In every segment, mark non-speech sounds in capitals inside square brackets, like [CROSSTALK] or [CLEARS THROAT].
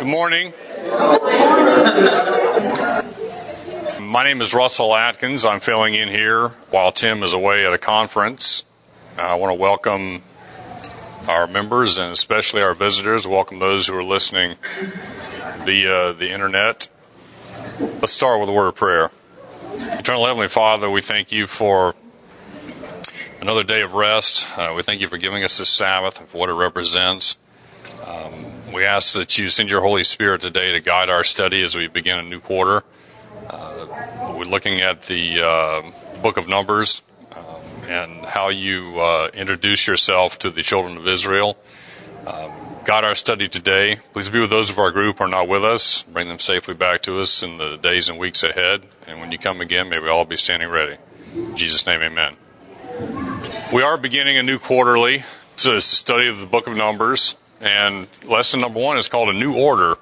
Good morning. My name is Russell Atkins. I'm filling in here while Tim is away at a conference. I want to welcome our members and especially our visitors. Welcome those who are listening via the internet. Let's start with a word of prayer. Eternal Heavenly Father, we thank you for another day of rest. Uh, we thank you for giving us this Sabbath, for what it represents. Um, we ask that you send your Holy Spirit today to guide our study as we begin a new quarter. Uh, we're looking at the uh, book of Numbers um, and how you uh, introduce yourself to the children of Israel. Um, guide our study today. Please be with those of our group who are not with us. Bring them safely back to us in the days and weeks ahead. And when you come again, may we all be standing ready. In Jesus' name, amen. We are beginning a new quarterly. It's a study of the book of Numbers. And lesson number one is called A New Order.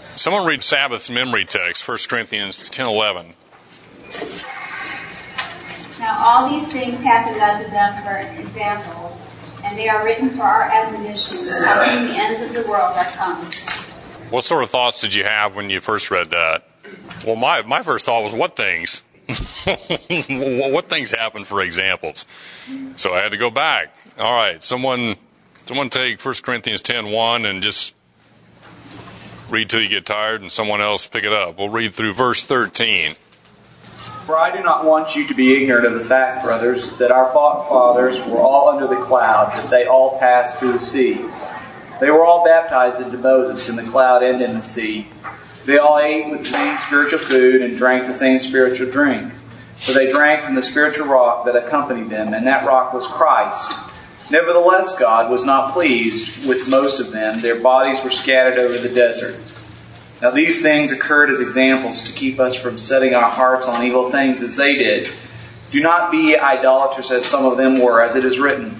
Someone read Sabbath's memory text, 1 Corinthians 10 11. Now all these things happened unto them for examples, and they are written for our admonition, the ends of the world are come. What sort of thoughts did you have when you first read that? Well, my, my first thought was, what things? [LAUGHS] what things happen for examples? So I had to go back. All right, someone someone take 1 Corinthians 10 1 and just read till you get tired, and someone else pick it up. We'll read through verse 13. For I do not want you to be ignorant of the fact, brothers, that our fathers were all under the cloud, that they all passed through the sea. They were all baptized into Moses in the cloud and in the sea. They all ate with the same spiritual food and drank the same spiritual drink. For they drank from the spiritual rock that accompanied them, and that rock was Christ. Nevertheless, God was not pleased with most of them. Their bodies were scattered over the desert. Now, these things occurred as examples to keep us from setting our hearts on evil things as they did. Do not be idolaters as some of them were, as it is written.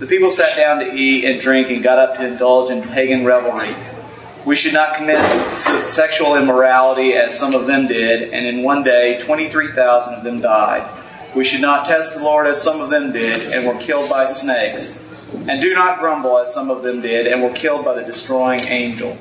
The people sat down to eat and drink and got up to indulge in pagan revelry. We should not commit sexual immorality as some of them did, and in one day 23,000 of them died. We should not test the Lord as some of them did and were killed by snakes. And do not grumble as some of them did and were killed by the destroying angel.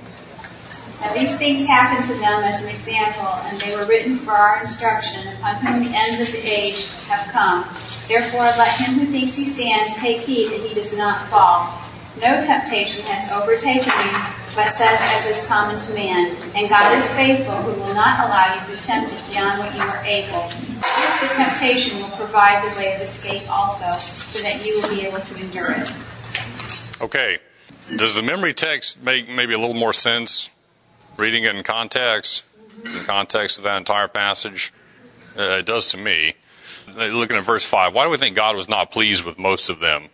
Now these things happened to them as an example, and they were written for our instruction, upon whom the ends of the age have come. Therefore, let him who thinks he stands take heed that he does not fall. No temptation has overtaken you, but such as is common to man. And God is faithful, who will not allow you to be tempted beyond what you are able. With the temptation will provide the way of escape also, so that you will be able to endure it. Okay. Does the memory text make maybe a little more sense reading it in context, in the context of that entire passage, uh, it does to me. Looking at verse 5, why do we think God was not pleased with most of them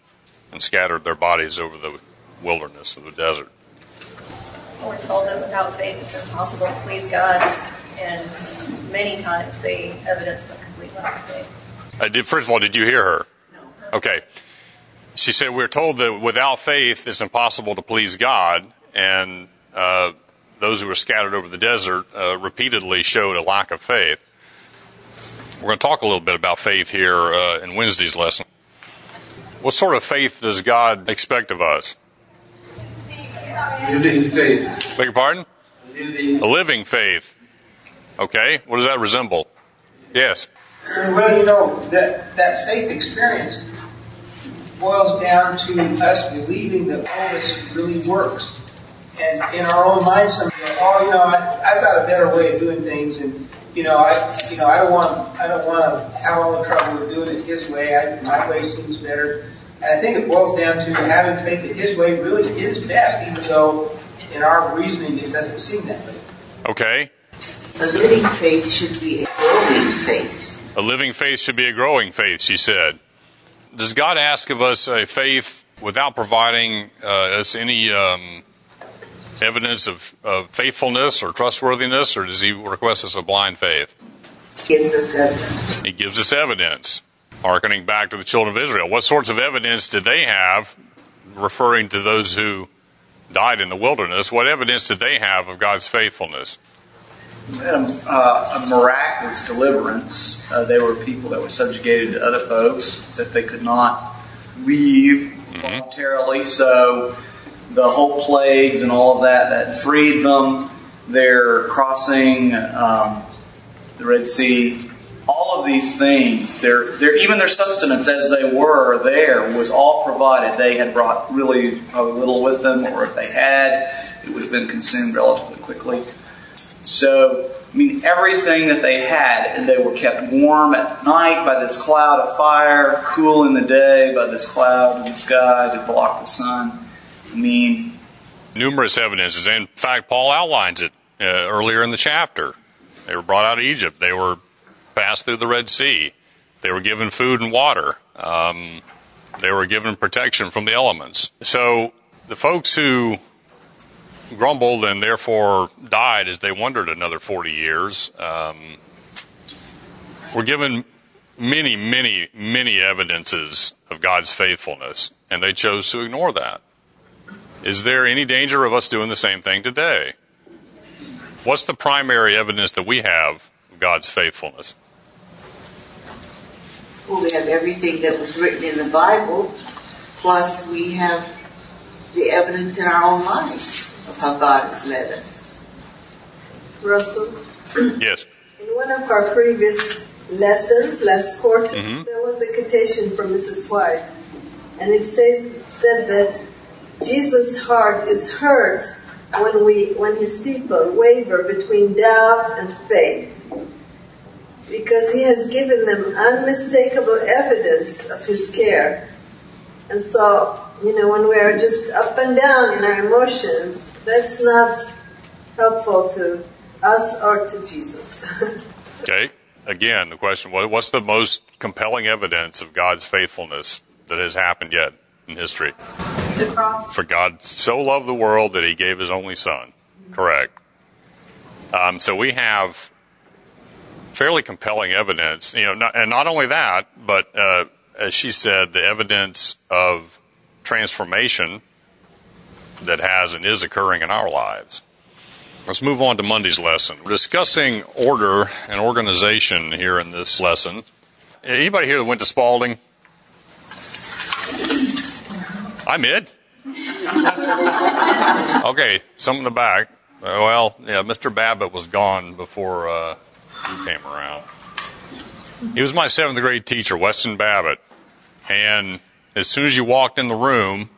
and scattered their bodies over the wilderness of the desert? We're told that without faith it's impossible to please God, and many times they evidence the complete lack of faith. I did, first of all, did you hear her? No. Okay. She said, We're told that without faith it's impossible to please God, and uh, those who were scattered over the desert uh, repeatedly showed a lack of faith. We're going to talk a little bit about faith here uh, in Wednesday's lesson. What sort of faith does God expect of us? Living faith. Beg your pardon? Living. A living faith. Okay. What does that resemble? Yes. Well, you know, that, that faith experience boils down to us believing that all this really works and in our own minds, some oh, you know, I, have got a better way of doing things, and you know, I, you know, I don't want, I don't want to have all the trouble with doing it His way. I, my way seems better, and I think it boils down to having faith that His way really is best, even though in our reasoning it doesn't seem that way. Okay. A living faith should be a growing faith. A living faith should be a growing faith, she said. Does God ask of us a faith without providing uh, us any um, evidence of, of faithfulness or trustworthiness, or does he request us a blind faith? He Gives us evidence. He gives us evidence, hearkening back to the children of Israel. What sorts of evidence did they have, referring to those who died in the wilderness? What evidence did they have of God's faithfulness? Uh, a miraculous deliverance. Uh, they were people that were subjugated to other folks that they could not leave mm-hmm. voluntarily. So the whole plagues and all of that that freed them, their crossing um, the Red Sea, all of these things, their, their, even their sustenance as they were there was all provided. They had brought really little with them, or if they had, it would have been consumed relatively quickly. So, I mean, everything that they had, they were kept warm at night by this cloud of fire, cool in the day by this cloud in the sky to block the sun. I mean, numerous evidences. In fact, Paul outlines it uh, earlier in the chapter. They were brought out of Egypt. They were passed through the Red Sea. They were given food and water. Um, they were given protection from the elements. So the folks who grumbled and therefore died as they wandered another 40 years um, were given many, many, many evidences of God's faithfulness, and they chose to ignore that. Is there any danger of us doing the same thing today? What's the primary evidence that we have of God's faithfulness? Well, we have everything that was written in the Bible, plus we have the evidence in our own lives of how God has led us. Russell? Yes. In one of our previous lessons, last quarter, mm-hmm. there was a quotation from Mrs. White, and it says it said that Jesus' heart is hurt when we when his people waver between doubt and faith because he has given them unmistakable evidence of his care. And so, you know, when we are just up and down in our emotions, that's not helpful to us or to Jesus. [LAUGHS] okay. Again, the question what's the most compelling evidence of God's faithfulness that has happened yet in history? The cross. For God so loved the world that he gave his only son. Correct. Um, so we have fairly compelling evidence, you know, not, and not only that, but uh, as she said, the evidence of transformation that has and is occurring in our lives. Let's move on to Monday's lesson. We're discussing order and organization here in this lesson. Anybody here that went to Spalding? I'm Ed. [LAUGHS] okay, some in the back. Well, yeah, Mr. Babbitt was gone before uh, he came around. He was my seventh grade teacher, Weston Babbitt. And as soon as you walked in the room,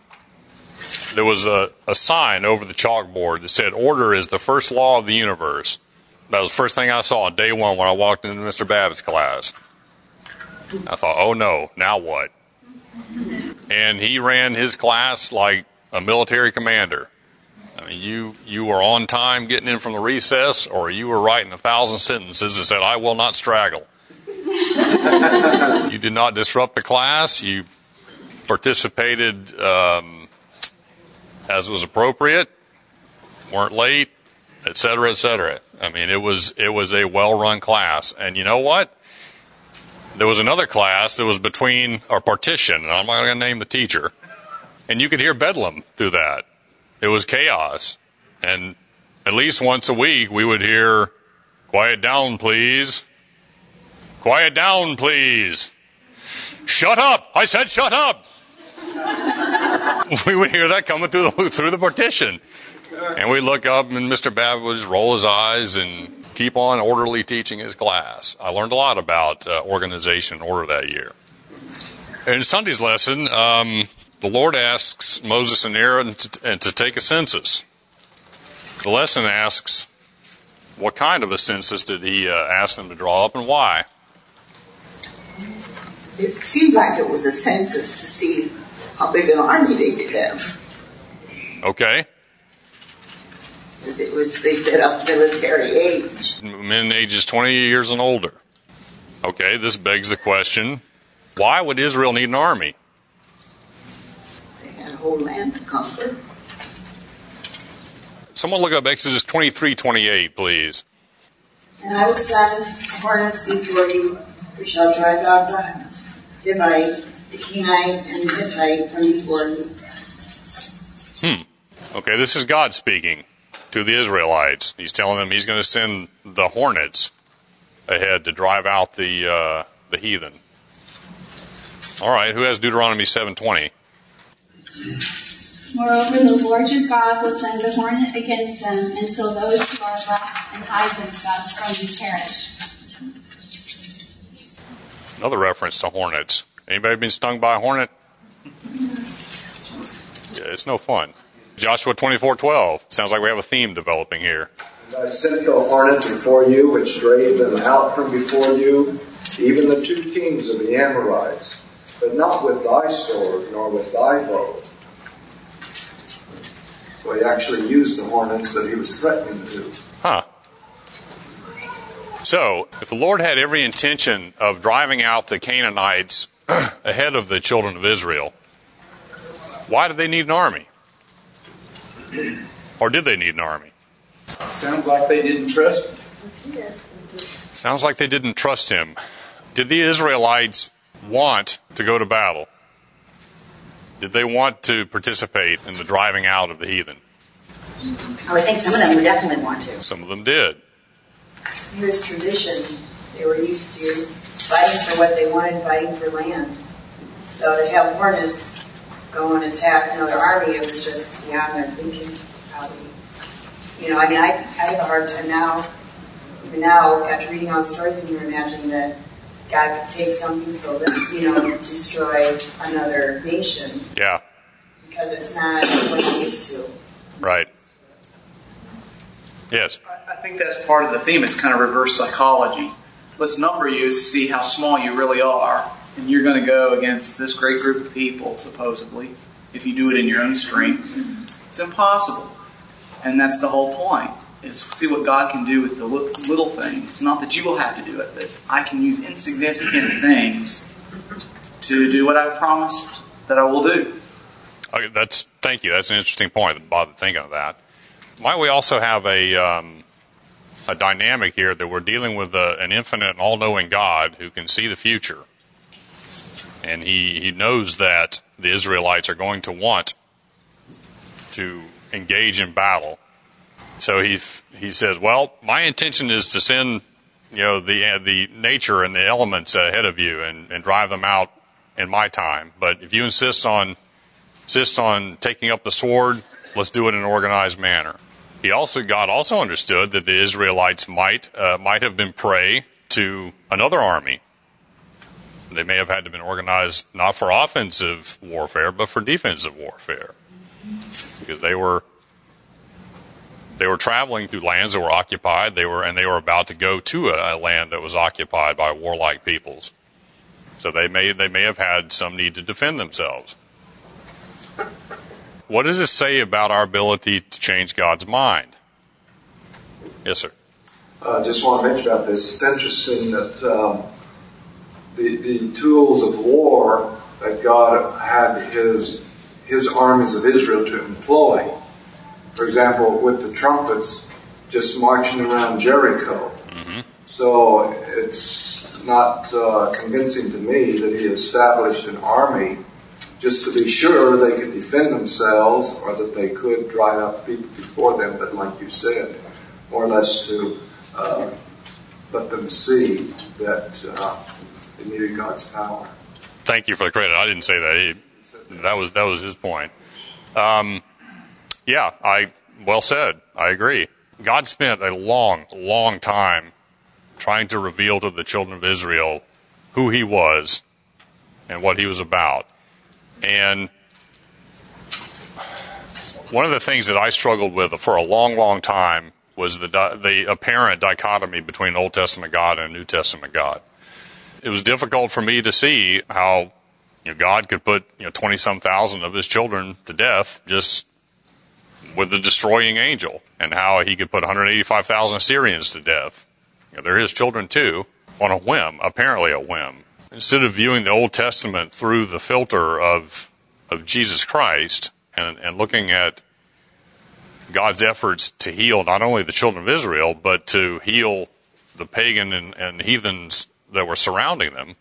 there was a, a sign over the chalkboard that said, Order is the first law of the universe. That was the first thing I saw on day one when I walked into Mr. Babbitt's class. I thought, oh no, now what? And he ran his class like a military commander. I mean, you you were on time getting in from the recess, or you were writing a thousand sentences that said, "I will not straggle." [LAUGHS] you did not disrupt the class. You participated um, as was appropriate. weren't late, etc., etc. I mean, it was it was a well-run class, and you know what? There was another class that was between our partition, and I'm not going to name the teacher, and you could hear bedlam through that. It was chaos. And at least once a week, we would hear, Quiet down, please. Quiet down, please. Shut up! I said shut up! [LAUGHS] we would hear that coming through the, through the partition. And we look up, and Mr. Babbitt would just roll his eyes and keep on orderly teaching his class. I learned a lot about uh, organization and order that year. In Sunday's lesson, um, the Lord asks Moses and Aaron to, to take a census. The lesson asks, what kind of a census did he uh, ask them to draw up and why? It seemed like it was a census to see how big an army they did have. Okay. Because it was, they set up military age. Men ages 20 years and older. Okay, this begs the question why would Israel need an army? They have whole land to conquer. Someone look up Exodus 23 28, please. And I will send hornets before you, who shall drive out the Hivite, the Kenite, and the Hittite from before you. Hmm. Okay, this is God speaking to the Israelites. He's telling them he's going to send the hornets ahead to drive out the uh, the heathen. All right, who has Deuteronomy 7:20? Moreover, the Lord your God will send the hornet against them until those who are left and hide themselves from you perish. Another reference to hornets. Anybody been stung by a hornet? Yeah, it's no fun. Joshua 24:12. Sounds like we have a theme developing here. And I sent the hornet before you, which drave them out from before you, even the two kings of the Amorites, but not with thy sword, nor with thy bow. So he actually used the hornets that he was threatening to do. Huh. So, if the Lord had every intention of driving out the Canaanites [CLEARS THROAT] ahead of the children of Israel, why did they need an army? Or did they need an army? Sounds like they didn't trust him. Sounds like they didn't trust him. Did the Israelites want to go to battle? Did they want to participate in the driving out of the heathen? I would think some of them would definitely want to. Some of them did. It was tradition. They were used to fighting for what they wanted, fighting for land. So to have hornets go and attack another army, it was just beyond their thinking. Probably. You know, I mean, I, I have a hard time now, even now, after reading all the stories, and you imagine that God could take something so that, you know, destroy another nation Yeah, because it's not what you're used to. right. Yes. I think that's part of the theme. It's kind of reverse psychology. Let's number you to see how small you really are. And you're going to go against this great group of people, supposedly, if you do it in your own strength. It's impossible. And that's the whole point, is see what God can do with the little things. It's Not that you will have to do it, but I can use insignificant things to do what I've promised that I will do. Okay, that's thank you. That's an interesting point. I bothered thinking of that. Might we also have a um, a dynamic here that we're dealing with a, an infinite and all-knowing God who can see the future, and he he knows that the Israelites are going to want to engage in battle. So he he says, "Well, my intention is to send you know the uh, the nature and the elements ahead of you and, and drive them out in my time. But if you insist on insist on taking up the sword, let's do it in an organized manner." He also God also understood that the Israelites might uh, might have been prey to another army. They may have had to been organized not for offensive warfare, but for defensive warfare, because they were they were traveling through lands that were occupied. They were and they were about to go to a, a land that was occupied by warlike peoples. So they may they may have had some need to defend themselves. What does this say about our ability to change God's mind? Yes, sir. I uh, just want to mention about this. It's interesting that um, the, the tools of war that God had his, his armies of Israel to employ, for example, with the trumpets just marching around Jericho. Mm-hmm. So it's not uh, convincing to me that he established an army just to be sure they could defend themselves or that they could drive out the people before them, but like you said, more or less to uh, let them see that uh, they needed God's power. Thank you for the credit. I didn't say that. He, that was that was his point. Um, yeah, I well said. I agree. God spent a long, long time trying to reveal to the children of Israel who He was and what He was about. And one of the things that I struggled with for a long, long time was the the apparent dichotomy between Old Testament God and New Testament God. It was difficult for me to see how you know, God could put you know twenty some thousand of His children to death just with the destroying angel, and how He could put one hundred eighty five thousand Assyrians to death. You know, they're His children too, on a whim, apparently a whim. Instead of viewing the Old Testament through the filter of of Jesus Christ and, and looking at God's efforts to heal not only the children of Israel, but to heal the pagan and, and heathens that were surrounding them,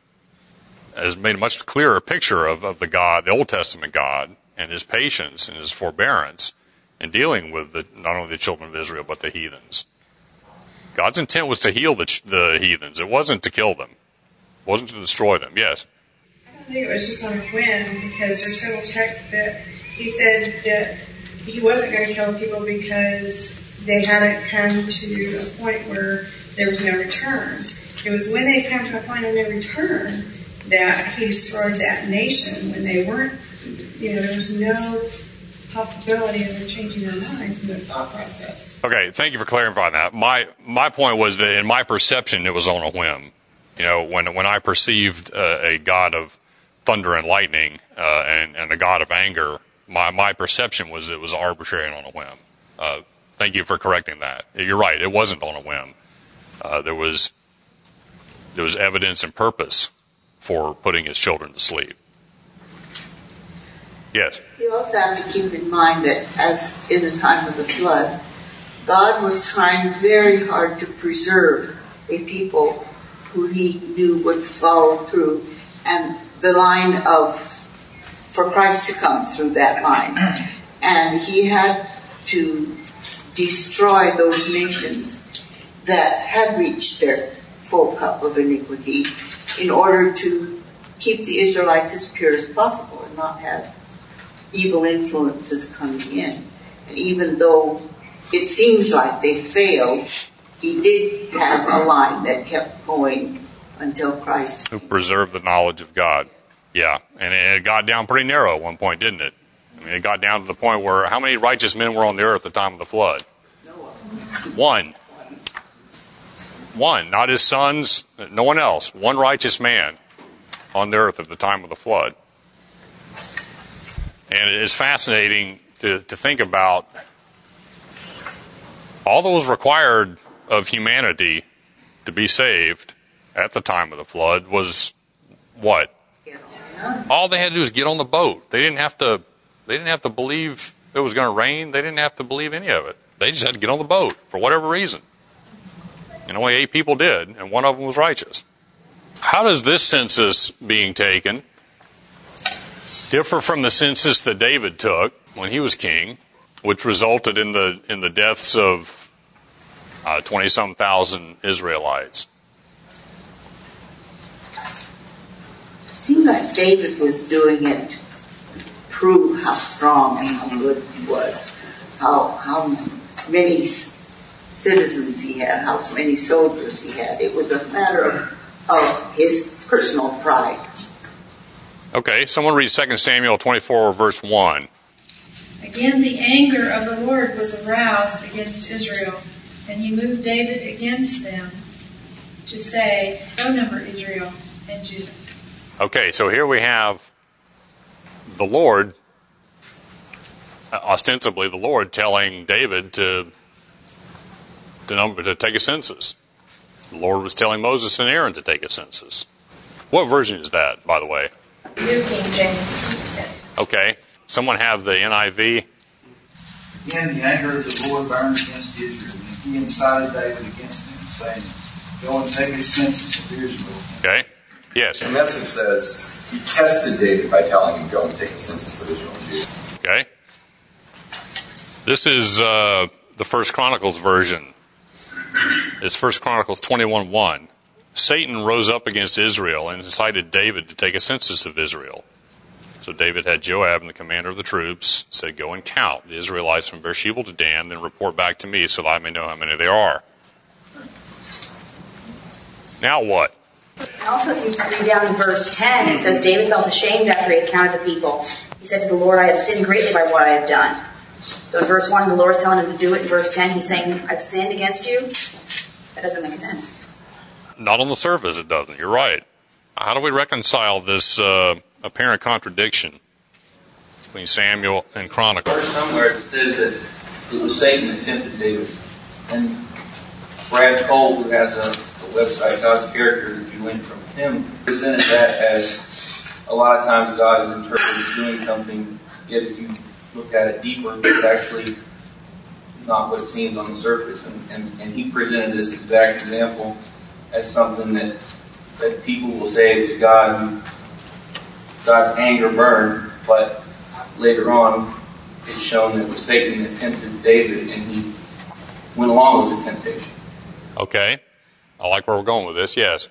has made a much clearer picture of, of the God, the Old Testament God, and his patience and his forbearance in dealing with the, not only the children of Israel, but the heathens. God's intent was to heal the, the heathens. It wasn't to kill them. Wasn't to destroy them. Yes? I don't think it was just on a whim because there's several texts that he said that he wasn't going to kill people because they hadn't come to a point where there was no return. It was when they come to a point of no return that he destroyed that nation when they weren't, you know, there was no possibility of them changing their minds and their thought process. Okay, thank you for clarifying that. My my point was that in my perception, it was on a whim. You know, when when I perceived uh, a god of thunder and lightning uh, and and a god of anger, my my perception was it was arbitrary and on a whim. Uh, thank you for correcting that. You're right; it wasn't on a whim. Uh, there was there was evidence and purpose for putting his children to sleep. Yes. You also have to keep in mind that, as in the time of the flood, God was trying very hard to preserve a people who He knew would follow through, and the line of for Christ to come through that line, and He had to destroy those nations that had reached their full cup of iniquity in order to keep the Israelites as pure as possible and not have evil influences coming in. And even though it seems like they failed, he did have a line that kept going until Christ. Who preserved the knowledge of God. Yeah, and it got down pretty narrow at one point, didn't it? I mean, it got down to the point where how many righteous men were on the earth at the time of the flood? One. One, not his sons, no one else. One righteous man on the earth at the time of the flood. And it is fascinating to, to think about all that was required of humanity to be saved at the time of the flood was what? All they had to do was get on the boat. They didn't have to they didn't have to believe it was going to rain. They didn't have to believe any of it. They just had to get on the boat for whatever reason. And only eight people did, and one of them was righteous. How does this census being taken differ from the census that David took when he was king, which resulted in the in the deaths of twenty uh, some thousand Israelites? Seems like David was doing it to prove how strong and how good he was, how how many citizens he had, how many soldiers he had. It was a matter of, of his personal pride. Okay, someone read 2 Samuel 24, verse 1. Again, the anger of the Lord was aroused against Israel, and he moved David against them to say, Go number Israel and Judah. Okay, so here we have the Lord, ostensibly the Lord, telling David to to, number, to take a census. The Lord was telling Moses and Aaron to take a census. What version is that, by the way? New King James. Okay. Someone have the NIV? Again, the anger of the Lord burned against Israel, and he incited David against him, saying, Go and take a census of Israel. Okay. Yes. In essence, says he tested David by telling him, Go and take a census of Israel Okay. This is uh, the First Chronicles version. It's First Chronicles 21 1. Satan rose up against Israel and incited David to take a census of Israel. So David had Joab and the commander of the troops said, Go and count the Israelites from Beersheba to Dan, then report back to me so that I may know how many there are. Now what? Also, if you read down in verse 10, it says, David felt ashamed after he had counted the people. He said to the Lord, I have sinned greatly by what I have done. So in verse 1, the Lord's telling him to do it. In verse 10, he's saying, I've sinned against you. That doesn't make sense. Not on the surface, it doesn't. You're right. How do we reconcile this uh, apparent contradiction between Samuel and Chronicles? Somewhere it says that it was Satan that tempted David. And Brad Cole, who has a, a website, God's Character, if you link from him, presented that as a lot of times God is interpreted as doing something, yet if you look at it deeper, it's actually not what it seems on the surface. And, and, and he presented this exact example as something that that people will say it was God who God's anger burned, but later on it's shown that it was Satan that tempted David and he went along with the temptation. Okay. I like where we're going with this, yes.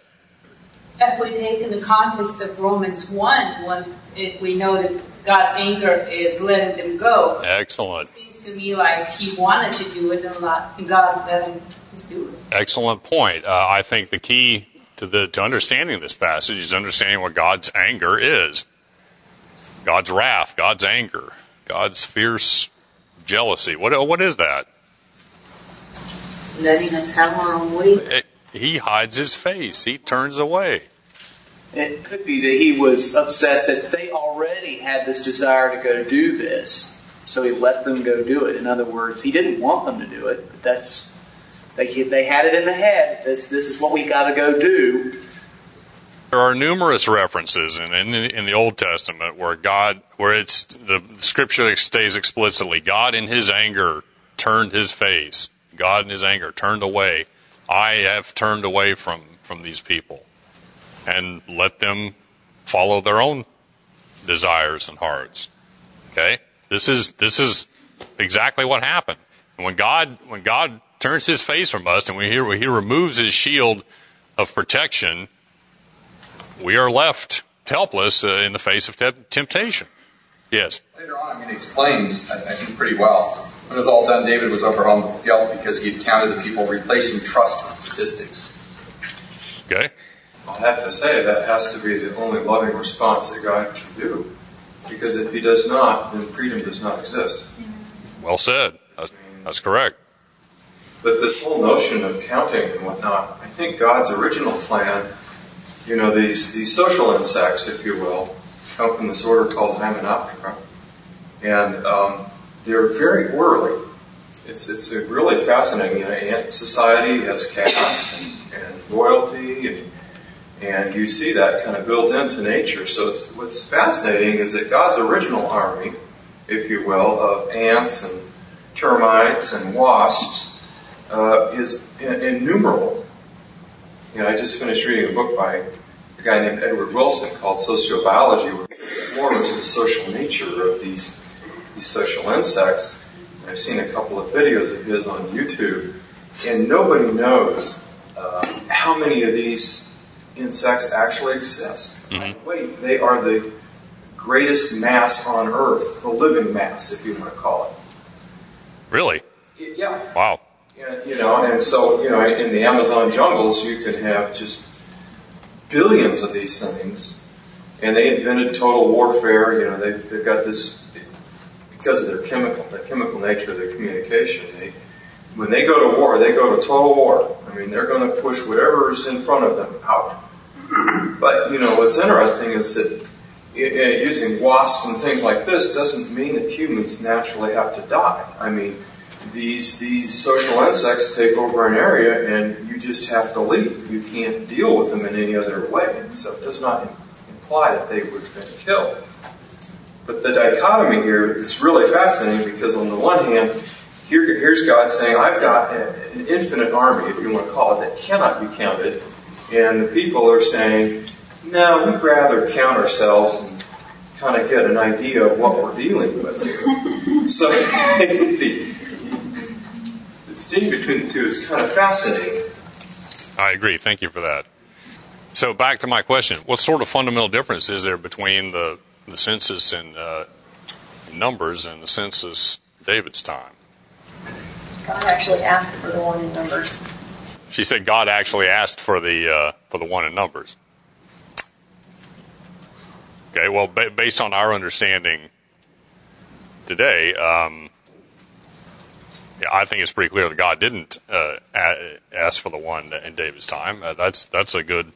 If we take in the context of Romans 1, when it, we know that God's anger is letting them go. Excellent. It seems to me like He wanted to do it, and God let Him just do it. Excellent point. Uh, I think the key to the to understanding this passage is understanding what God's anger is. God's wrath, God's anger, God's fierce jealousy. What what is that? Letting us have our own way. It, he hides his face. He turns away. It could be that he was upset that they already had this desire to go do this, so he let them go do it. In other words, he didn't want them to do it, but that's they they had it in the head. This this is what we got to go do. There are numerous references in, in in the Old Testament where God, where it's the scripture stays explicitly, God in His anger turned His face. God in His anger turned away. I have turned away from from these people and let them follow their own desires and hearts. Okay? This is this is exactly what happened. When God when God turns his face from us and we hear he removes his shield of protection, we are left helpless uh, in the face of te- temptation. Yes. Later on, I mean, he explains, I, I think, pretty well. When it was all done, David was overwhelmed with guilt because he had counted the people, replacing trust with statistics. Okay. I'll have to say that has to be the only loving response that God can do. Because if He does not, then freedom does not exist. Well said. That's, that's correct. But this whole notion of counting and whatnot, I think God's original plan, you know, these, these social insects, if you will, come from this order called Hymenoptera. And um, they're very orderly. It's, it's a really fascinating, you know, ant society has caste and, and royalty and and you see that kind of built into nature. So what's fascinating is that God's original army, if you will, of ants and termites and wasps uh, is innumerable. You know, I just finished reading a book by a guy named Edward Wilson called Sociobiology, where he explores the social nature of these, these social insects. I've seen a couple of videos of his on YouTube, and nobody knows uh, how many of these insects actually exist. Mm-hmm. Wait, they are the greatest mass on Earth, the living mass, if you want to call it. Really? Yeah. Wow. You know, and so you know, in the Amazon jungles, you could have just billions of these things, and they invented total warfare. You know, they've, they've got this because of their chemical, the chemical nature of their communication. They, when they go to war, they go to total war. I mean, they're going to push whatever's in front of them out. But, you know, what's interesting is that using wasps and things like this doesn't mean that humans naturally have to die. I mean, these, these social insects take over an area and you just have to leave. You can't deal with them in any other way. So it does not imply that they would have been killed. But the dichotomy here is really fascinating because, on the one hand, here, here's God saying, I've got an infinite army, if you want to call it, that cannot be counted. And the people are saying, no, we'd rather count ourselves and kind of get an idea of what we're dealing with here. so [LAUGHS] distinction between the two is kind of fascinating. I agree. Thank you for that. So back to my question: What sort of fundamental difference is there between the the census and uh, numbers and the census David's time? God actually asked for the one in Numbers. She said God actually asked for the uh, for the one in Numbers. Okay, well, ba- based on our understanding today, um, yeah, I think it's pretty clear that God didn't uh, ask for the one in David's time. Uh, that's that's a good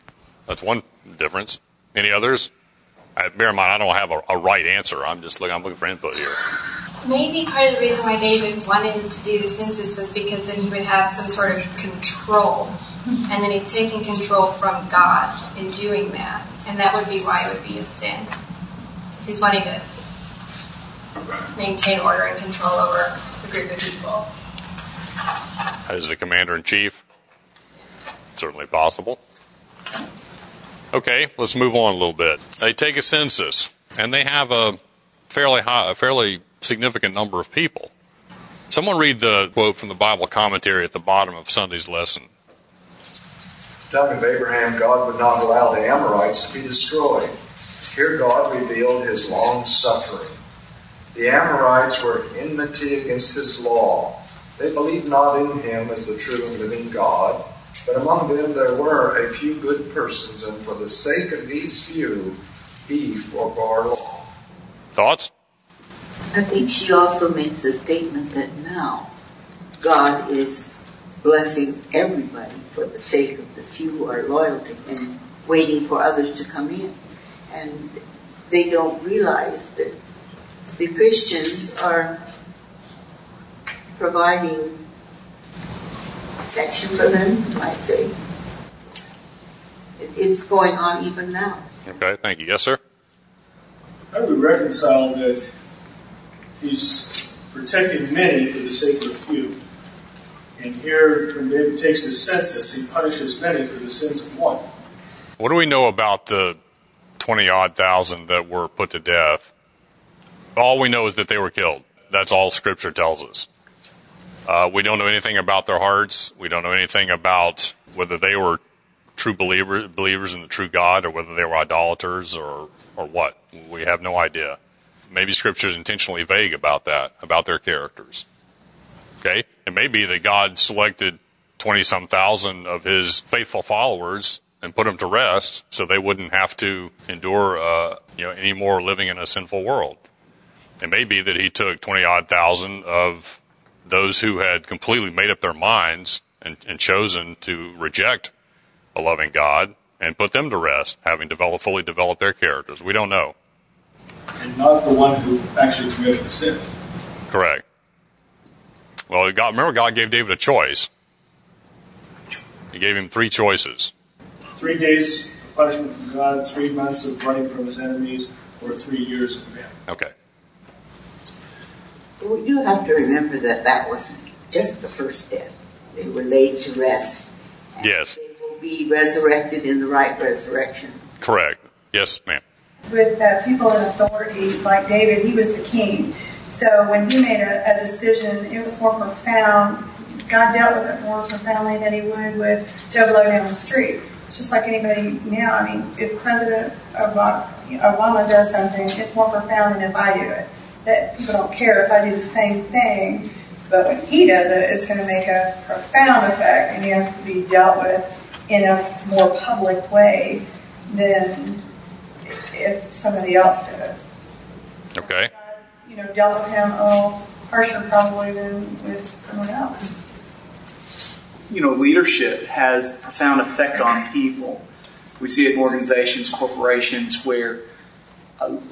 that's one difference. Any others? I, bear in mind, I don't have a, a right answer. I'm just looking. I'm looking for input here. Maybe part of the reason why David wanted to do the census was because then he would have some sort of control. And then he's taking control from God in doing that. And that would be why it would be a sin. Because he's wanting to maintain order and control over the group of people. As the commander in chief, certainly possible. Okay, let's move on a little bit. They take a census, and they have a fairly high, a fairly significant number of people. Someone read the quote from the Bible commentary at the bottom of Sunday's lesson. The time of Abraham, God would not allow the Amorites to be destroyed. Here God revealed his long suffering. The Amorites were enmity against his law. They believed not in him as the true and living God, but among them there were a few good persons, and for the sake of these few, he forbore law. Thoughts? I think she also makes a statement that now God is blessing everybody for the sake of the few who are loyal to Him, waiting for others to come in. And they don't realize that the Christians are providing protection for them, you might say. It's going on even now. Okay, thank you. Yes, sir? How do we reconcile that he's protecting many for the sake of a few? And here, when David takes the census, he punishes many for the sins of one. What do we know about the 20 odd thousand that were put to death? All we know is that they were killed. That's all Scripture tells us. Uh, we don't know anything about their hearts. We don't know anything about whether they were true believer, believers in the true God or whether they were idolaters or, or what. We have no idea. Maybe Scripture is intentionally vague about that, about their characters. Okay? It may be that God selected 20 some thousand of his faithful followers and put them to rest so they wouldn't have to endure uh, you know, any more living in a sinful world. It may be that he took 20 odd thousand of those who had completely made up their minds and, and chosen to reject a loving God and put them to rest, having developed, fully developed their characters. We don't know. And not the one who actually committed the sin. Correct. Well, God, remember, God gave David a choice. He gave him three choices. Three days of punishment from God, three months of running from his enemies, or three years of famine. Okay. But we do have to remember that that was just the first death. They were laid to rest. Yes. They will be resurrected in the right resurrection. Correct. Yes, ma'am. With uh, people in authority, like David, he was the king. So when he made a, a decision, it was more profound. God dealt with it more profoundly than he would with Joe Blow down the street. It's just like anybody now. I mean, if President Obama, Obama does something, it's more profound than if I do it. That people don't care if I do the same thing, but when he does it, it's going to make a profound effect, and he has to be dealt with in a more public way than if somebody else did it. Okay. You know, dealt with him a little harsher probably than with someone else. you know, leadership has a profound effect on people. We see it in organizations, corporations, where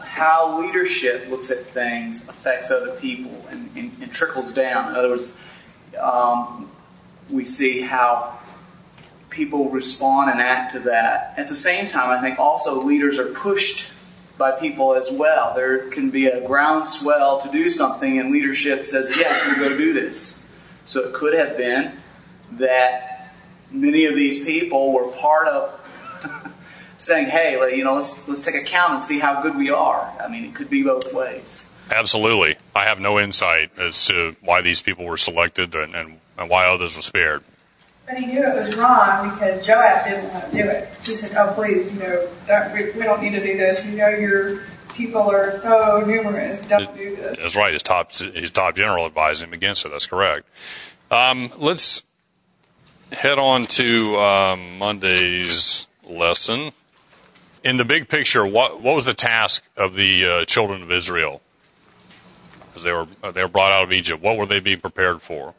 how leadership looks at things affects other people and, and, and trickles down. In other words, um, we see how people respond and act to that. At the same time, I think also leaders are pushed by people as well. There can be a groundswell to do something, and leadership says, yes, we're going to do this. So it could have been that many of these people were part of saying, "Hey, you know, let's let's take account and see how good we are." I mean, it could be both ways. Absolutely. I have no insight as to why these people were selected and, and, and why others were spared. But he knew it was wrong because Joab didn't want to do it. He said, "Oh, please, you know, don't, we, we don't need to do this. You know, your people are so numerous. Don't do this." That's right. His top his top general advised him against it. That's correct. Um, let's head on to um, Monday's lesson. In the big picture, what what was the task of the uh, children of Israel as they were they were brought out of Egypt? What were they being prepared for?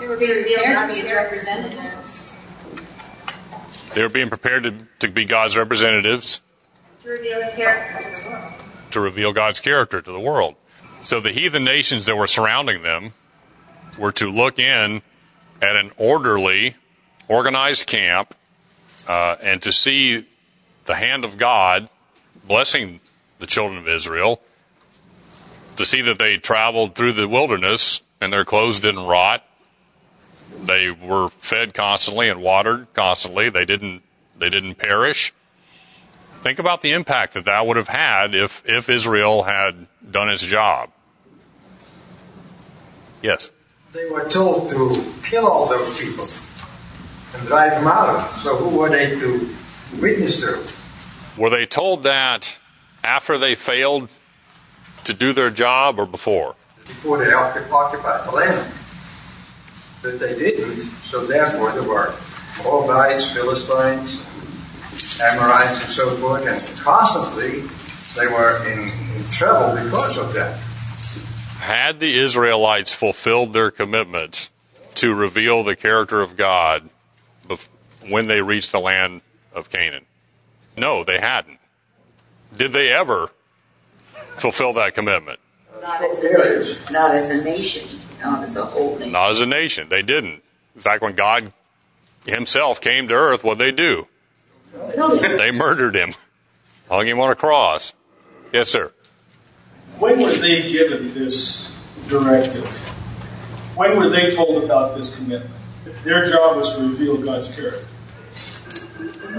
They were being prepared to be his representatives. They were being prepared to, to be God's representatives To reveal his character to the world. to reveal God's character to the world. So the heathen nations that were surrounding them were to look in at an orderly, organized camp uh, and to see the hand of God blessing the children of Israel, to see that they traveled through the wilderness and their clothes didn't rot. They were fed constantly and watered constantly. They didn't they didn't perish. Think about the impact that that would have had if if Israel had done its job. Yes. They were told to kill all those people and drive them out. So who were they to witness to? Were they told that after they failed to do their job or before? Before they occupied the land. But they didn't, so therefore there were Moabites, Philistines, Amorites, and so forth, and constantly they were in, in trouble because of that. Had the Israelites fulfilled their commitment to reveal the character of God when they reached the land of Canaan? No, they hadn't. Did they ever fulfill that commitment? Not as a nation. Not as a nation. Not as a whole nation. Not as a nation. They didn't. In fact, when God Himself came to earth, what did they do? they murdered him, hung him on a cross. Yes, sir. When were they given this directive? When were they told about this commitment? Their job was to reveal God's character.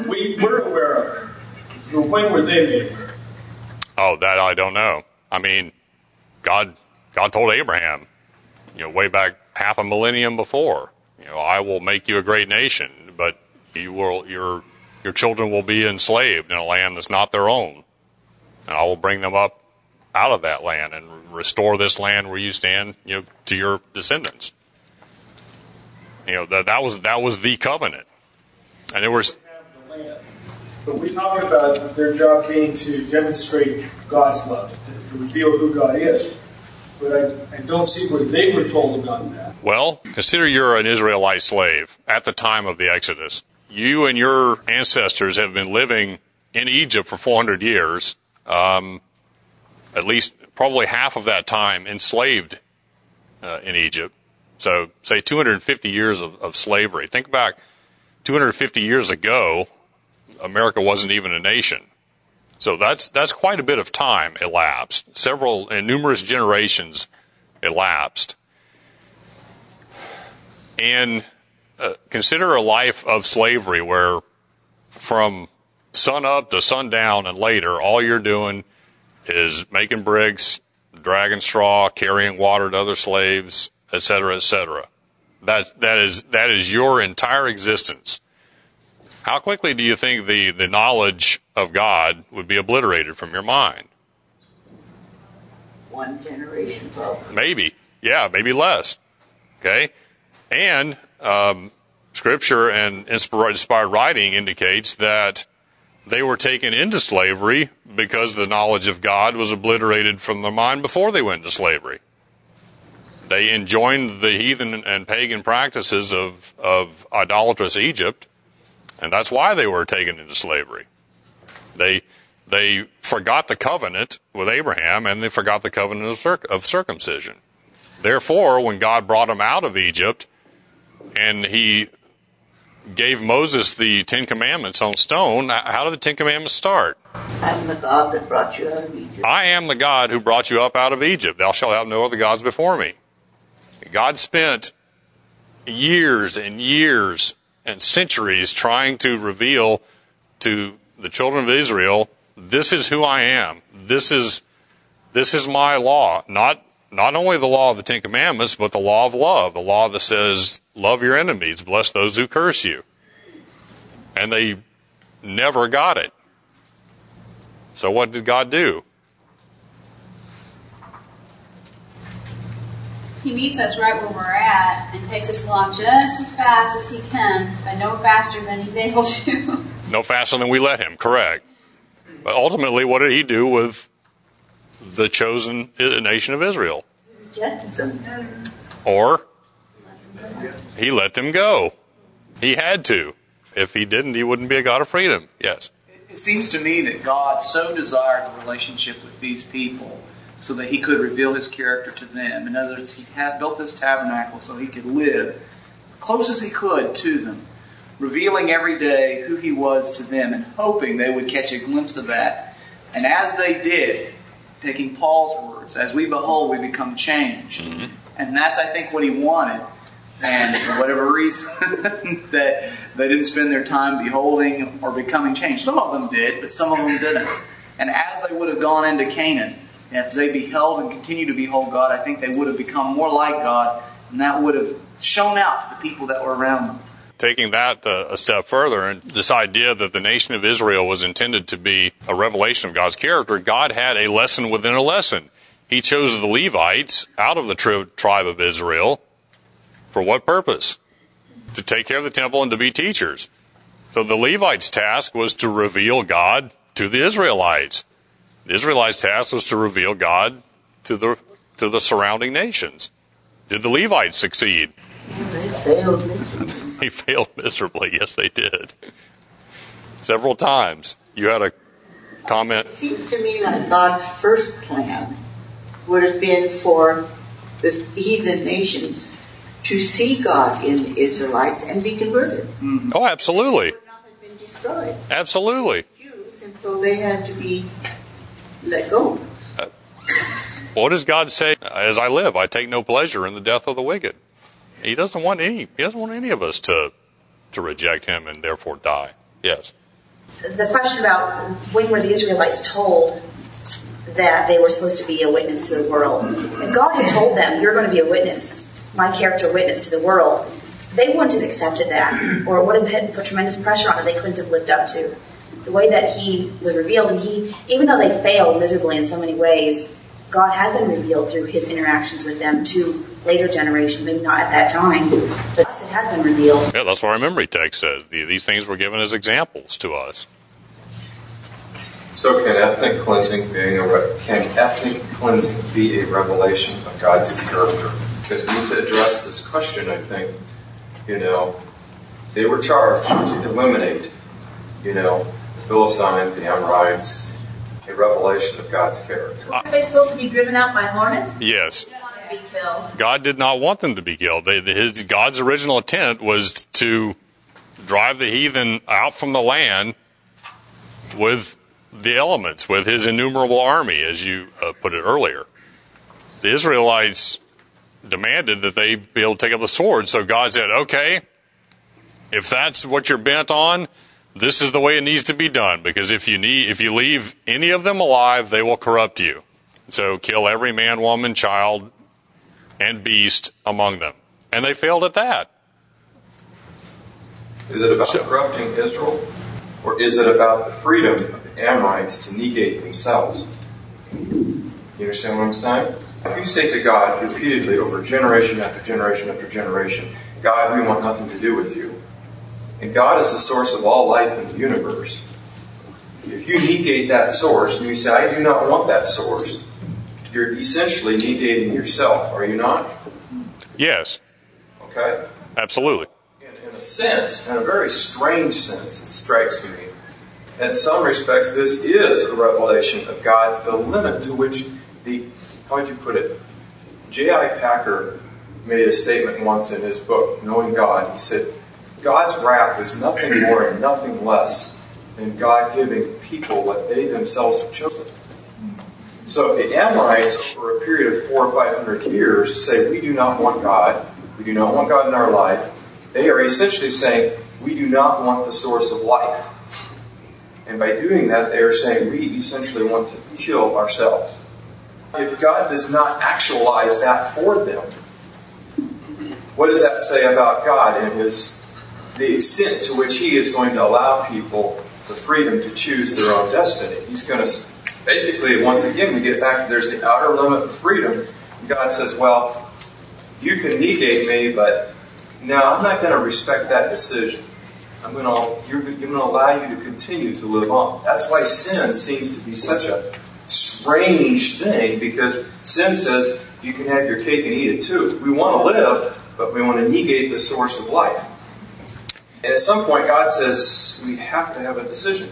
We, we're aware of it. But when were they made aware? Oh, that I don't know. I mean, God, God told Abraham, you know, way back half a millennium before, you know, I will make you a great nation, but you will, your, your children will be enslaved in a land that's not their own. And I will bring them up out of that land and restore this land where you stand, you know, to your descendants. You know, that, that was, that was the covenant. And there was, but we talk about their job being to demonstrate God's love, to, to reveal who God is. But I, I don't see where they were told about that. Well, consider you're an Israelite slave at the time of the Exodus. You and your ancestors have been living in Egypt for 400 years, um, at least probably half of that time enslaved uh, in Egypt. So, say 250 years of, of slavery. Think back 250 years ago, America wasn't even a nation. So that's that's quite a bit of time elapsed. Several and numerous generations elapsed. And uh, consider a life of slavery where from sun up to sundown and later, all you're doing is making bricks, dragging straw, carrying water to other slaves, etc., etc. That that is that is your entire existence. How quickly do you think the, the knowledge of God would be obliterated from your mind? One generation, probably. Maybe. Yeah, maybe less. Okay? And um, scripture and inspired writing indicates that they were taken into slavery because the knowledge of God was obliterated from their mind before they went into slavery. They enjoined the heathen and pagan practices of, of idolatrous Egypt and that's why they were taken into slavery. They, they forgot the covenant with Abraham and they forgot the covenant of, circ- of circumcision. Therefore, when God brought them out of Egypt and he gave Moses the Ten Commandments on stone, how did the Ten Commandments start? I am the God that brought you out of Egypt. I am the God who brought you up out of Egypt. Thou shalt have no other gods before me. God spent years and years and centuries trying to reveal to the children of Israel, this is who I am. This is this is my law. Not not only the law of the Ten Commandments, but the law of love, the law that says, love your enemies, bless those who curse you. And they never got it. So what did God do? He meets us right where we're at and takes us along just as fast as he can, but no faster than he's [LAUGHS] able to. no faster than we let him, correct. But ultimately, what did he do with the chosen nation of Israel? He rejected them. Or he let them go. He had to. If he didn't, he wouldn't be a God of freedom. Yes. It seems to me that God so desired the relationship with these people so that he could reveal his character to them. In other words, he had built this tabernacle so he could live close as he could to them, revealing every day who he was to them and hoping they would catch a glimpse of that. And as they did, taking Paul's words, as we behold, we become changed. Mm-hmm. And that's, I think, what he wanted. And for whatever reason, [LAUGHS] that they didn't spend their time beholding or becoming changed. Some of them did, but some of them didn't. And as they would have gone into Canaan, as they beheld and continue to behold God, I think they would have become more like God, and that would have shown out to the people that were around them. taking that uh, a step further, and this idea that the nation of Israel was intended to be a revelation of God's character, God had a lesson within a lesson. He chose the Levites out of the tri- tribe of Israel. For what purpose? To take care of the temple and to be teachers. So the Levites' task was to reveal God to the Israelites. The Israelites' task was to reveal God to the to the surrounding nations. Did the Levites succeed? They failed miserably. [LAUGHS] They failed miserably. Yes, they did. Several times. You had a comment. It seems to me like God's first plan would have been for the heathen nations to see God in the Israelites and be converted, mm-hmm. Oh, absolutely. been destroyed. Absolutely. And so they had to be let go. What does God say? As I live, I take no pleasure in the death of the wicked. He doesn't want any. He doesn't want any of us to to reject Him and therefore die. Yes. The question about when were the Israelites told that they were supposed to be a witness to the world? If God had told them, "You're going to be a witness, my character witness to the world," they wouldn't have accepted that, or it would have put tremendous pressure on it. They couldn't have lived up to the way that He was revealed, and He, even though they failed miserably in so many ways, God has been revealed through His interactions with them to later generations. Maybe not at that time, but us it has been revealed. Yeah, that's what our memory text says. These things were given as examples to us. So can ethnic cleansing being a re- can ethnic cleansing be a revelation of God's character? Because we need to address this question. I think, you know, they were charged to eliminate, you know, the Philistines, the Amorites, a revelation of God's character. Are they supposed to be driven out by hornets? Yes. God did not want them to be killed. They, his God's original intent was to drive the heathen out from the land with the elements, with His innumerable army, as you uh, put it earlier. The Israelites demanded that they be able to take up the sword, so God said, "Okay, if that's what you're bent on." This is the way it needs to be done because if you need, if you leave any of them alive, they will corrupt you. So kill every man, woman, child, and beast among them. And they failed at that. Is it about corrupting Israel, or is it about the freedom of the Amorites to negate themselves? You understand what I'm saying? If you say to God repeatedly over generation after generation after generation, God, we want nothing to do with you, and God is the source of all life in the universe, if you negate that source and you say, I do not want that source, you're essentially negating yourself, are you not? Yes, Okay? absolutely. in a sense, in a very strange sense, it strikes me. In some respects, this is a revelation of God's, the limit to which the, how would you put it? J.I. Packer made a statement once in his book, Knowing God. He said, God's wrath is nothing more and nothing less than God giving people what they themselves have chosen. So if the Amorites, over a period of four or five hundred years, say, We do not want God, we do not want God in our life, they are essentially saying, We do not want the source of life. And by doing that, they are saying, We essentially want to kill ourselves. If God does not actualize that for them, what does that say about God and his the extent to which He is going to allow people the freedom to choose their own destiny? He's going to basically, once again, we get back to there's the outer limit of freedom. God says, Well, you can negate me, but no, I'm not going to respect that decision. I'm going to, you're, going to allow you to continue to live on. That's why sin seems to be such a strange thing because sin says you can have your cake and eat it too. We want to live, but we want to negate the source of life. And at some point, God says we have to have a decision.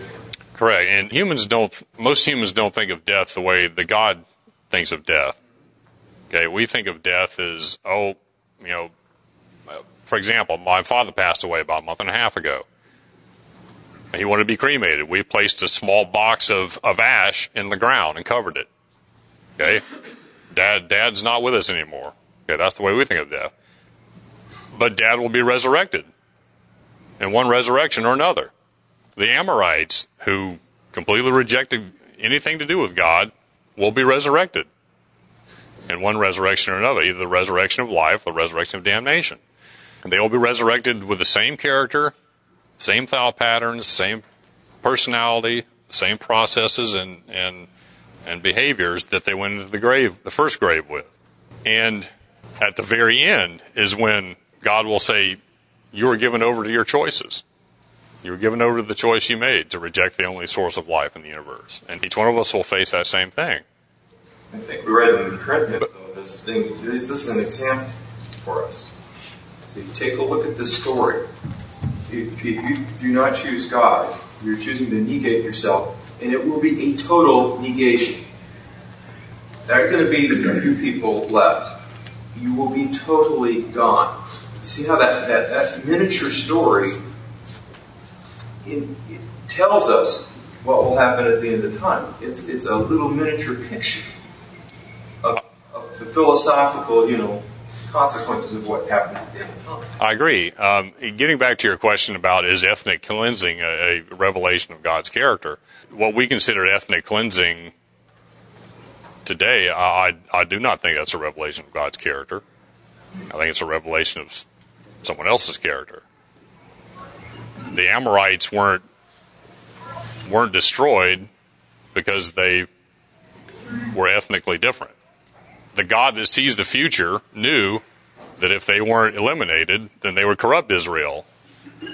Correct. And humans don't, most humans don't think of death the way that God thinks of death. Okay, we think of death as, oh, you know, uh, for example, my father passed away about a month and a half ago. He wanted to be cremated. We placed a small box of, of ash in the ground and covered it. Okay? Dad, dad's not with us anymore. Okay, that's the way we think of death. But dad will be resurrected in one resurrection or another. The Amorites, who completely rejected anything to do with God, will be resurrected in one resurrection or another, either the resurrection of life or the resurrection of damnation. And they will be resurrected with the same character, same thought patterns, same personality, same processes and, and, and behaviors that they went into the grave, the first grave with. And at the very end is when God will say, You were given over to your choices. You were given over to the choice you made to reject the only source of life in the universe. And each one of us will face that same thing. I think we read in Corinthians, though, this thing, this is an example for us. So you take a look at this story. If, if you do not choose God, you're choosing to negate yourself, and it will be a total negation. There are going to be a few people left. You will be totally gone. See how that, that, that miniature story it, it tells us what will happen at the end of time. It's, it's a little miniature picture of, of the philosophical, you know, consequences of what happens at the end of time. I agree. Um, getting back to your question about is ethnic cleansing a, a revelation of God's character? What we consider ethnic cleansing today, I, I do not think that's a revelation of God's character. I think it's a revelation of someone else's character. The Amorites weren't weren't destroyed because they were ethnically different. The God that sees the future knew that if they weren't eliminated, then they would corrupt Israel.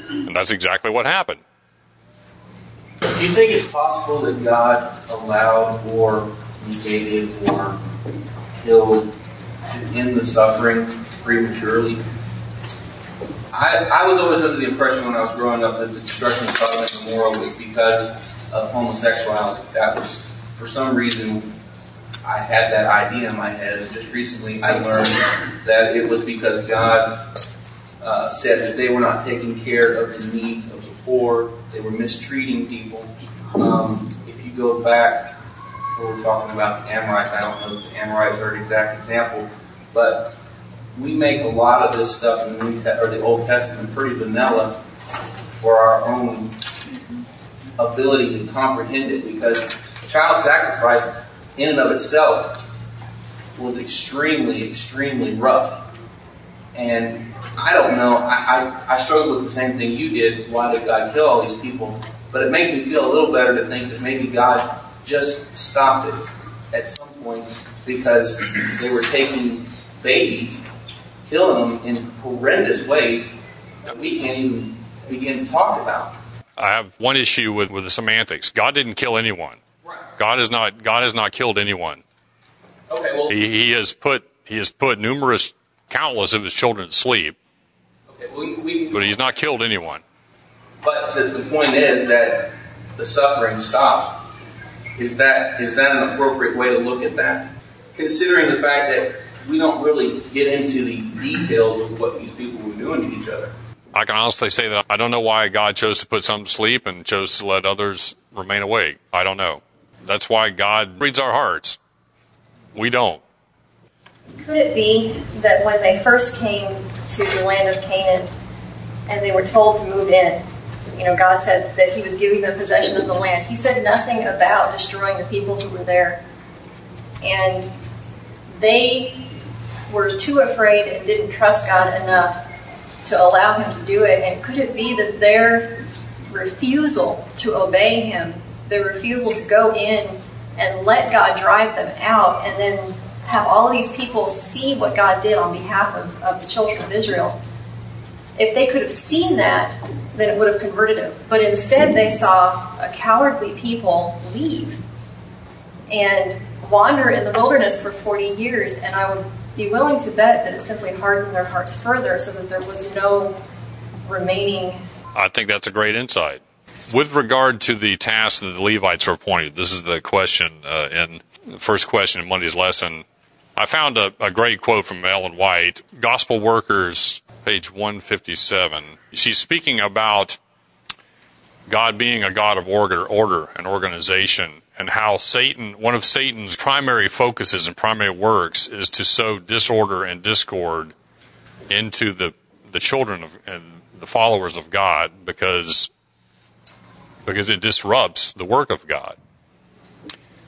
And that's exactly what happened. Do you think it's possible that God allowed war, negated or killed to end the suffering prematurely? I, I was always under the impression when I was growing up that the destruction of and Gomorrah was because of homosexuality. That was, for some reason, I had that idea in my head. And just recently, I learned that it was because God uh, said that they were not taking care of the needs of the poor. They were mistreating people. Um, if you go back, we we're talking about the Amorites. I don't know if the Amorites are an exact example, but we make a lot of this stuff in the New Te- or the Old Testament pretty vanilla for our own ability to comprehend it because child sacrifice in and of itself was extremely, extremely rough. And I don't know, I, I, I with the same thing you did. Why did God kill all these people? But it makes me feel a little better to think that maybe God just stopped it at some point because they were taking babies, killing them in horrendous ways that we can't even begin to talk about. I have one issue with, with the semantics. God didn't kill anyone. God has not God has not killed anyone. Okay, well, He, he has put he has put numerous countless of his children to sleep, okay, we, we, but he's not killed anyone. But the, the point is that the suffering stopped. Is that is that an appropriate way to look at that? Considering the fact that we don't really get into the details of what these people were doing to each other. I can honestly say that I don't know why God chose to put some to sleep and chose to let others remain awake. I don't know. That's why God reads our hearts. We don't. Could it be that when they first came to the land of Canaan and they were told to move in, you know, God said that He was giving them possession of the land. He said nothing about destroying the people who were there. And they were too afraid and didn't trust God enough to allow Him to do it. And could it be that their refusal to obey Him, their refusal to go in and let God drive them out, and then have all these people see what God did on behalf of, of the children of Israel. If they could have seen that, then it would have converted them. But instead, they saw a cowardly people leave and wander in the wilderness for 40 years. And I would be willing to bet that it simply hardened their hearts further so that there was no remaining. I think that's a great insight. With regard to the task that the Levites were appointed, this is the question uh, in the first question in Monday's lesson. I found a, a great quote from Ellen White, Gospel Workers, page 157. She's speaking about God being a God of order, order and organization, and how Satan, one of Satan's primary focuses and primary works is to sow disorder and discord into the, the children of and the followers of God because because it disrupts the work of God.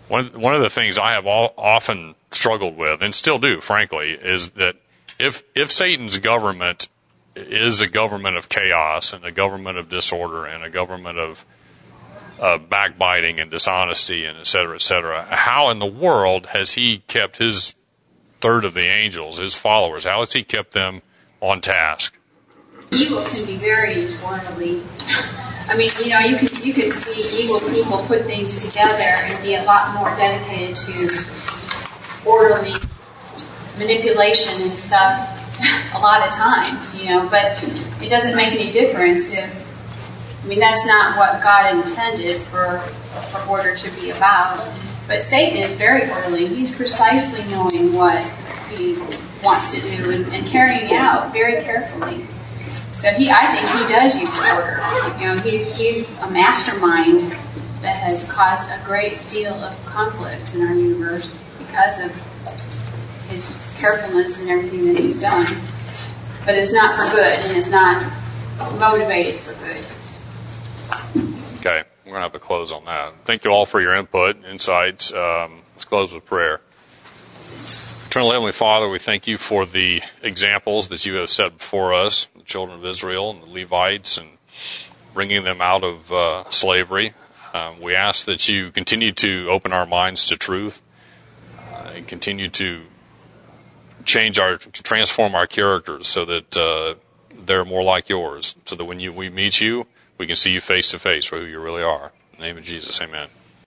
One one of the things I have all, often struggled with and still do, frankly, is that if if Satan's government is a government of chaos and a government of disorder and a government of uh, backbiting and dishonesty and et cetera, et cetera. How in the world has he kept his third of the angels, his followers, how has he kept them on task? Evil can be very orderly. I mean, you know, you can you can see evil people put things together and be a lot more dedicated to orderly manipulation and stuff [LAUGHS] a lot of times, you know, but it doesn't make any difference if I mean that's not what God intended for for order to be about. But Satan is very orderly. He's precisely knowing what he wants to do and, and carrying out very carefully. So he, I think he does use order. You know, he, he's a mastermind that has caused a great deal of conflict in our universe because of his carefulness and everything that he's done. But it's not for good, and it's not motivated for good. We're going to have to close on that. Thank you all for your input, insights. Um, let's close with prayer. Eternal Heavenly Father, we thank you for the examples that you have set before us, the children of Israel and the Levites, and bringing them out of uh, slavery. Um, we ask that you continue to open our minds to truth uh, and continue to change our, to transform our characters so that uh, they're more like yours, so that when you, we meet you, we can see you face to face for who you really are. In the name of Jesus, amen.